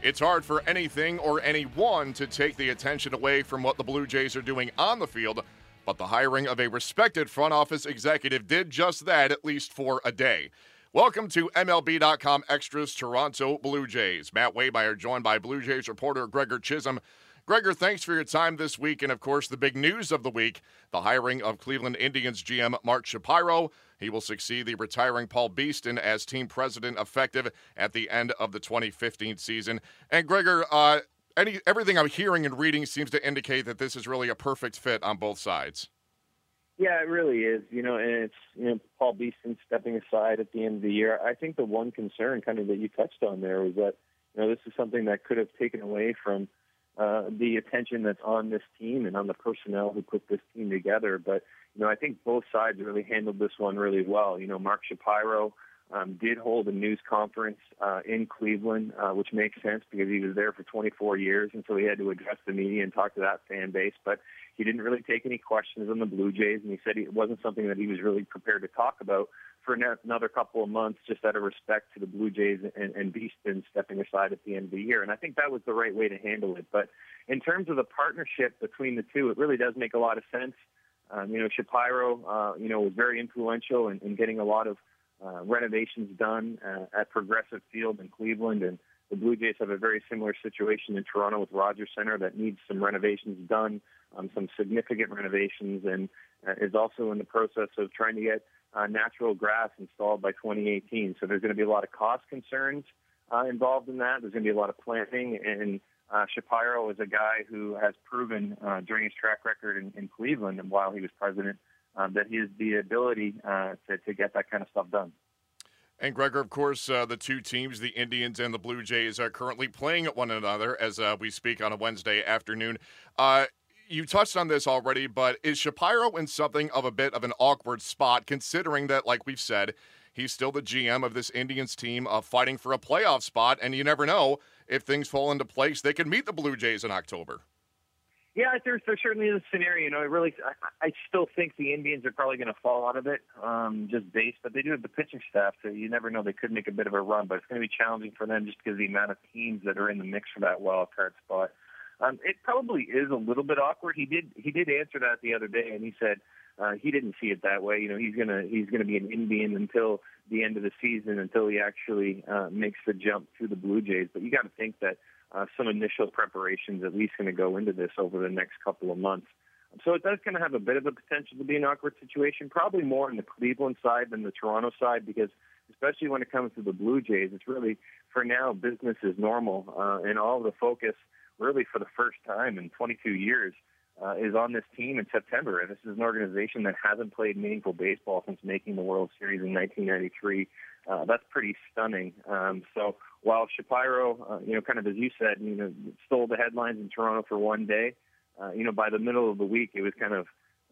It's hard for anything or anyone to take the attention away from what the Blue Jays are doing on the field, but the hiring of a respected front office executive did just that, at least for a day. Welcome to MLB.com Extras Toronto Blue Jays. Matt Waymeyer joined by Blue Jays reporter Gregor Chisholm. Gregor, thanks for your time this week. And of course, the big news of the week the hiring of Cleveland Indians GM Mark Shapiro. He will succeed the retiring Paul Beeston as team president effective at the end of the 2015 season. And Gregor, uh, any, everything I'm hearing and reading seems to indicate that this is really a perfect fit on both sides. Yeah, it really is. You know, and it's you know Paul Beeston stepping aside at the end of the year. I think the one concern, kind of that you touched on there, was that you know this is something that could have taken away from uh, attention that's on this team and on the personnel who put this team together. But you know, I think both sides really handled this one really well. You know, Mark Shapiro um, did hold a news conference uh, in Cleveland, uh, which makes sense because he was there for 24 years, and so he had to address the media and talk to that fan base. But he didn't really take any questions on the Blue Jays, and he said it wasn't something that he was really prepared to talk about for another couple of months, just out of respect to the Blue Jays and, and Beeston stepping aside at the end of the year. And I think that was the right way to handle it. But in terms of the partnership between the two, it really does make a lot of sense. Um, you know, Shapiro, uh, you know, was very influential in, in getting a lot of uh, renovations done uh, at Progressive Field in Cleveland, and the Blue Jays have a very similar situation in Toronto with Rogers Center that needs some renovations done, um, some significant renovations, and uh, is also in the process of trying to get uh, natural grass installed by 2018. So there's going to be a lot of cost concerns uh, involved in that. There's going to be a lot of planning, and uh, Shapiro is a guy who has proven uh, during his track record in, in Cleveland and while he was president um, that he has the ability uh, to, to get that kind of stuff done. And Gregor, of course, uh, the two teams, the Indians and the Blue Jays, are currently playing at one another as uh, we speak on a Wednesday afternoon. Uh, you touched on this already, but is Shapiro in something of a bit of an awkward spot, considering that, like we've said, he's still the GM of this Indians team uh, fighting for a playoff spot, and you never know if things fall into place, they could meet the Blue Jays in October. Yeah, there's there certainly is a scenario. You know, I really, I, I still think the Indians are probably going to fall out of it, um, just based. But they do have the pitching staff, so you never know. They could make a bit of a run, but it's going to be challenging for them just because of the amount of teams that are in the mix for that wild card spot. Um, it probably is a little bit awkward. He did he did answer that the other day, and he said uh, he didn't see it that way. You know, he's gonna he's gonna be an Indian until the end of the season, until he actually uh, makes the jump to the Blue Jays. But you got to think that uh, some initial preparations at least going to go into this over the next couple of months. So it does kind of have a bit of a potential to be an awkward situation, probably more on the Cleveland side than the Toronto side, because especially when it comes to the Blue Jays, it's really for now business is normal, uh, and all the focus really for the first time in 22 years, uh, is on this team in September. And this is an organization that hasn't played meaningful baseball since making the World Series in 1993. Uh, that's pretty stunning. Um, so while Shapiro, uh, you know, kind of as you said, you know, stole the headlines in Toronto for one day, uh, you know, by the middle of the week, it was kind of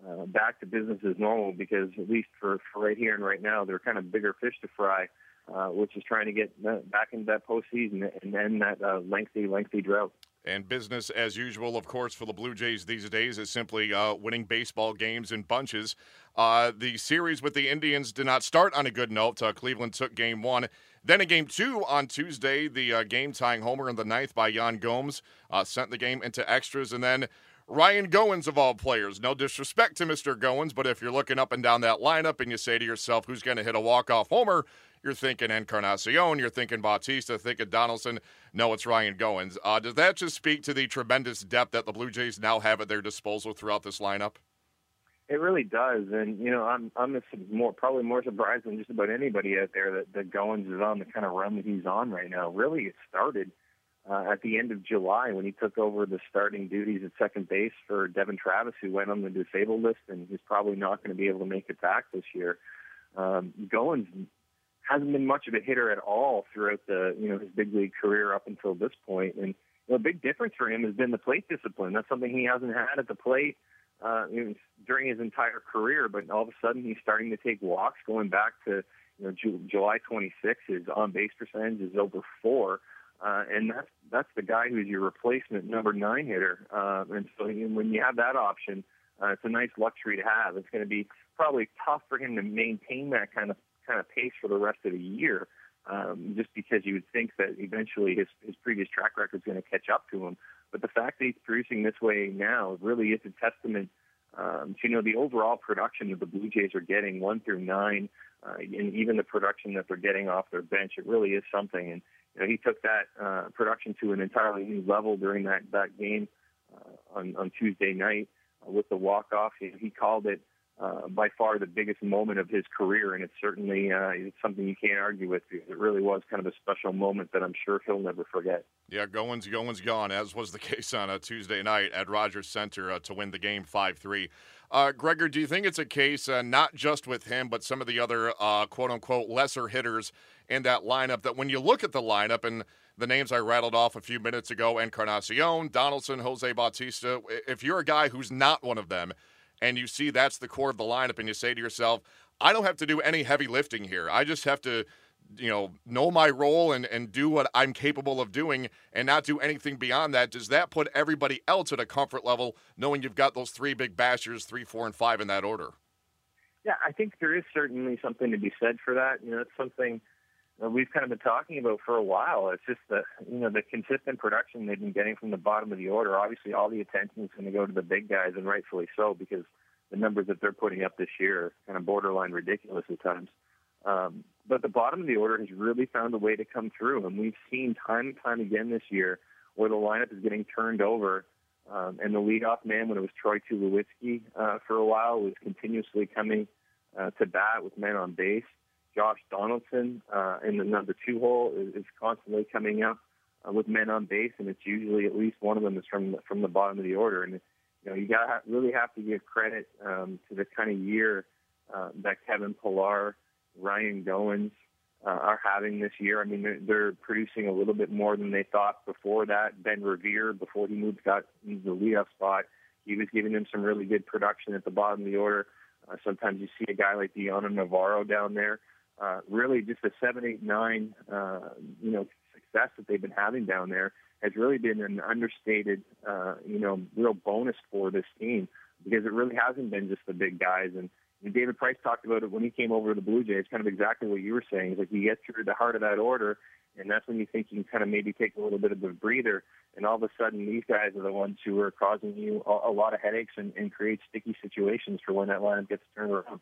uh, back to business as normal because at least for, for right here and right now, there are kind of bigger fish to fry, uh, which is trying to get back into that postseason and then that uh, lengthy, lengthy drought. And business as usual, of course, for the Blue Jays these days is simply uh, winning baseball games in bunches. Uh, the series with the Indians did not start on a good note. Uh, Cleveland took game one. Then a game two on Tuesday, the uh, game tying homer in the ninth by Yan Gomes uh, sent the game into extras. And then Ryan Goins, of all players. No disrespect to Mr. Goins, but if you're looking up and down that lineup and you say to yourself, who's going to hit a walk-off homer, you're thinking Encarnacion, you're thinking Bautista, thinking Donaldson. No, it's Ryan Goins. Uh, does that just speak to the tremendous depth that the Blue Jays now have at their disposal throughout this lineup? It really does, and you know, I'm I'm more probably more surprised than just about anybody out there that that Goins is on the kind of run that he's on right now. Really, it started uh, at the end of July when he took over the starting duties at second base for Devon Travis, who went on the disabled list and he's probably not going to be able to make it back this year. Um, Goins hasn't been much of a hitter at all throughout the you know his big league career up until this point. and the big difference for him has been the plate discipline. That's something he hasn't had at the plate uh, during his entire career. But all of a sudden, he's starting to take walks. Going back to you know Ju- July 26, his on base percentage is over four. Uh, and that's that's the guy who's your replacement number nine hitter. Uh, and so when you have that option, uh, it's a nice luxury to have. It's going to be probably tough for him to maintain that kind of kind of pace for the rest of the year, um, just because you would think that eventually his his previous track record is going to catch up to him. But the fact that he's producing this way now really is a testament um, to you know the overall production that the Blue Jays are getting one through nine, uh, and even the production that they're getting off their bench. It really is something. And you know, he took that uh, production to an entirely new level during that that game uh, on on Tuesday night uh, with the walk off. He, he called it uh, by far the biggest moment of his career, and it's certainly uh, it's something you can't argue with because it really was kind of a special moment that I'm sure he'll never forget. Yeah, Goins, Goins gone, as was the case on a Tuesday night at Rogers Center uh, to win the game 5 3. Uh, Gregor, do you think it's a case uh, not just with him, but some of the other uh, quote unquote lesser hitters in that lineup that when you look at the lineup and the names I rattled off a few minutes ago Encarnacion, Donaldson, Jose Bautista, if you're a guy who's not one of them and you see that's the core of the lineup and you say to yourself, I don't have to do any heavy lifting here. I just have to you know know my role and and do what I'm capable of doing and not do anything beyond that does that put everybody else at a comfort level knowing you've got those three big bashers 3 4 and 5 in that order yeah I think there is certainly something to be said for that you know it's something we've kind of been talking about for a while it's just the you know the consistent production they've been getting from the bottom of the order obviously all the attention is going to go to the big guys and rightfully so because the numbers that they're putting up this year are kind of borderline ridiculous at times um, but the bottom of the order has really found a way to come through, and we've seen time and time again this year where the lineup is getting turned over. Um, and the leadoff man, when it was Troy Tulowitzki uh, for a while, was continuously coming uh, to bat with men on base. Josh Donaldson uh, in the number two hole is, is constantly coming up uh, with men on base, and it's usually at least one of them is from the, from the bottom of the order. And you know, you got to really have to give credit um, to the kind of year uh, that Kevin Pillar Ryan Goins uh, are having this year. I mean, they're, they're producing a little bit more than they thought before that. Ben Revere, before he moved, got into the leadoff spot. He was giving them some really good production at the bottom of the order. Uh, sometimes you see a guy like Dioner Navarro down there. Uh, really, just a seven, eight, nine, uh, you know, success that they've been having down there has really been an understated, uh, you know, real bonus for this team because it really hasn't been just the big guys and David Price talked about it when he came over to the Blue Jays, kind of exactly what you were saying. He's like you get through the heart of that order, and that's when you think you can kind of maybe take a little bit of a breather. And all of a sudden, these guys are the ones who are causing you a, a lot of headaches and, and create sticky situations for when that lineup gets turned around.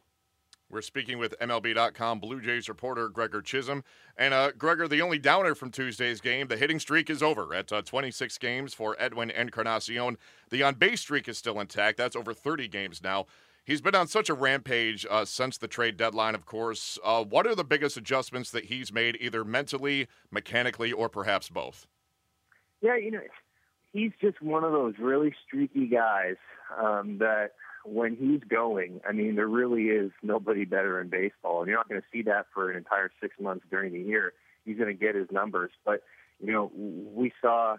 We're speaking with MLB.com Blue Jays reporter Gregor Chisholm. And uh, Gregor, the only downer from Tuesday's game, the hitting streak is over at uh, 26 games for Edwin Encarnacion. The on base streak is still intact. That's over 30 games now. He's been on such a rampage uh, since the trade deadline, of course. Uh, what are the biggest adjustments that he's made, either mentally, mechanically, or perhaps both? Yeah, you know, he's just one of those really streaky guys um, that when he's going, I mean, there really is nobody better in baseball. And you're not going to see that for an entire six months during the year. He's going to get his numbers. But, you know, we saw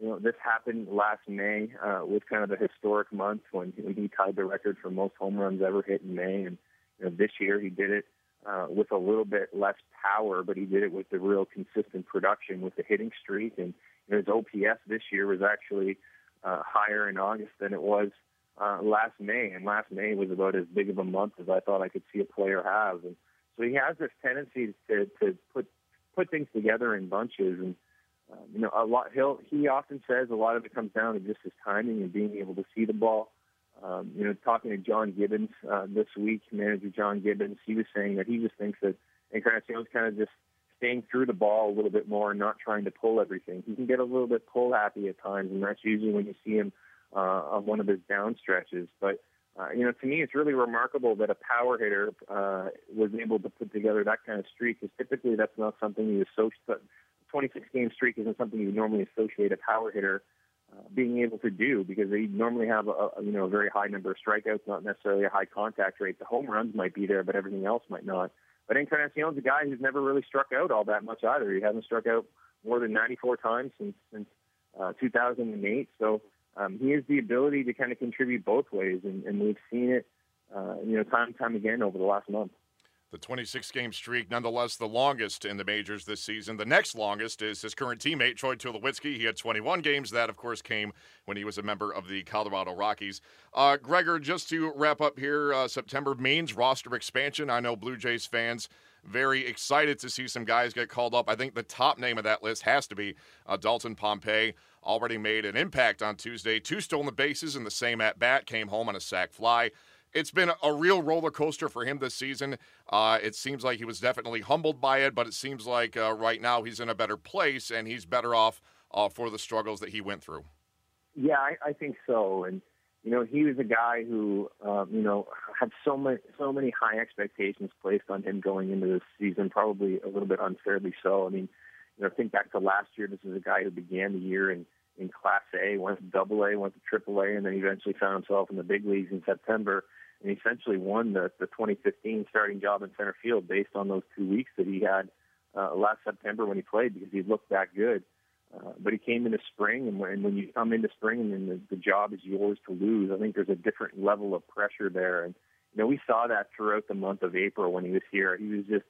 you know, this happened last May uh, was kind of a historic month when he tied the record for most home runs ever hit in May, and you know, this year he did it uh, with a little bit less power, but he did it with the real consistent production with the hitting streak, and you know, his OPS this year was actually uh, higher in August than it was uh, last May, and last May was about as big of a month as I thought I could see a player have, and so he has this tendency to to put put things together in bunches and um, you know, a lot. He'll he often says a lot of it comes down to just his timing and being able to see the ball. Um, you know, talking to John Gibbons uh, this week, manager John Gibbons, he was saying that he just thinks that Encarnacion's kind of just staying through the ball a little bit more and not trying to pull everything. He can get a little bit pull happy at times, and that's usually when you see him uh, on one of his down stretches. But uh, you know, to me, it's really remarkable that a power hitter uh, was able to put together that kind of streak. Because typically, that's not something you associate 26 game streak isn't something you normally associate a power hitter uh, being able to do because they normally have a, a you know a very high number of strikeouts, not necessarily a high contact rate. The home runs might be there, but everything else might not. But Encarnacion's a guy who's never really struck out all that much either. He hasn't struck out more than 94 times since since uh, 2008. So um, he has the ability to kind of contribute both ways, and, and we've seen it, uh, you know, time and time again over the last month. The 26 game streak, nonetheless, the longest in the majors this season. The next longest is his current teammate, Troy Tulowitzki. He had 21 games. That, of course, came when he was a member of the Colorado Rockies. Uh, Gregor, just to wrap up here, uh, September means roster expansion. I know Blue Jays fans very excited to see some guys get called up. I think the top name of that list has to be uh, Dalton Pompey. Already made an impact on Tuesday. Two stolen bases in the same at bat, came home on a sac fly it's been a real roller coaster for him this season. Uh, it seems like he was definitely humbled by it, but it seems like uh, right now he's in a better place and he's better off uh, for the struggles that he went through. Yeah, I, I think so. And you know, he was a guy who um, you know had so many so many high expectations placed on him going into this season, probably a little bit unfairly so. I mean, you know, think back to last year. This is a guy who began the year in in Class A, went to Double A, went to Triple A, and then eventually found himself in the big leagues in September and essentially won the, the 2015 starting job in center field based on those two weeks that he had uh, last September when he played because he looked that good. Uh, but he came into spring, and when, and when you come into spring and the, the job is yours to lose, I think there's a different level of pressure there. And you know, we saw that throughout the month of April when he was here. He was just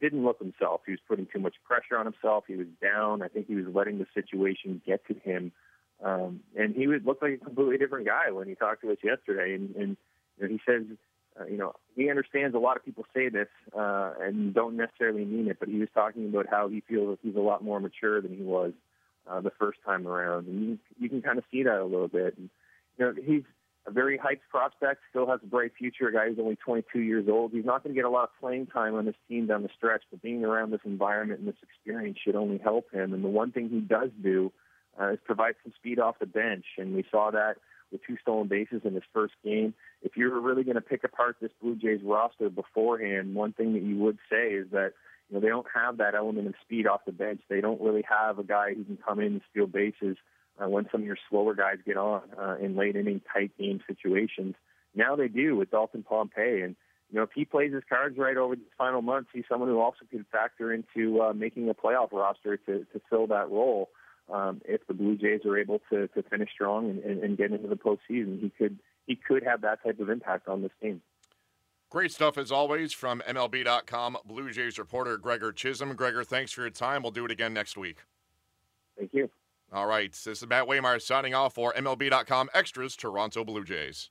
didn't look himself. He was putting too much pressure on himself. He was down. I think he was letting the situation get to him. Um, and he would look like a completely different guy when he talked to us yesterday. And, and you know, he says, uh, you know, he understands a lot of people say this uh, and don't necessarily mean it, but he was talking about how he feels that he's a lot more mature than he was uh, the first time around, and you, you can kind of see that a little bit. And, you know, he's a very hyped prospect, still has a bright future. A guy who's only 22 years old. He's not going to get a lot of playing time on this team down the stretch, but being around this environment and this experience should only help him. And the one thing he does do uh, is provide some speed off the bench, and we saw that with two stolen bases in his first game. If you were really going to pick apart this Blue Jays roster beforehand, one thing that you would say is that you know they don't have that element of speed off the bench. They don't really have a guy who can come in and steal bases uh, when some of your slower guys get on uh, in late inning tight game situations. Now they do with Dalton Pompey, and you know if he plays his cards right over these final months, he's someone who also could factor into uh, making a playoff roster to to fill that role um, if the Blue Jays are able to, to finish strong and, and, and get into the postseason, he could he could have that type of impact on this team. Great stuff as always from MLB.com Blue Jays reporter Gregor Chisholm. Gregor, thanks for your time. We'll do it again next week. Thank you. All right. This is Matt Waymire signing off for MLB.com Extras Toronto Blue Jays.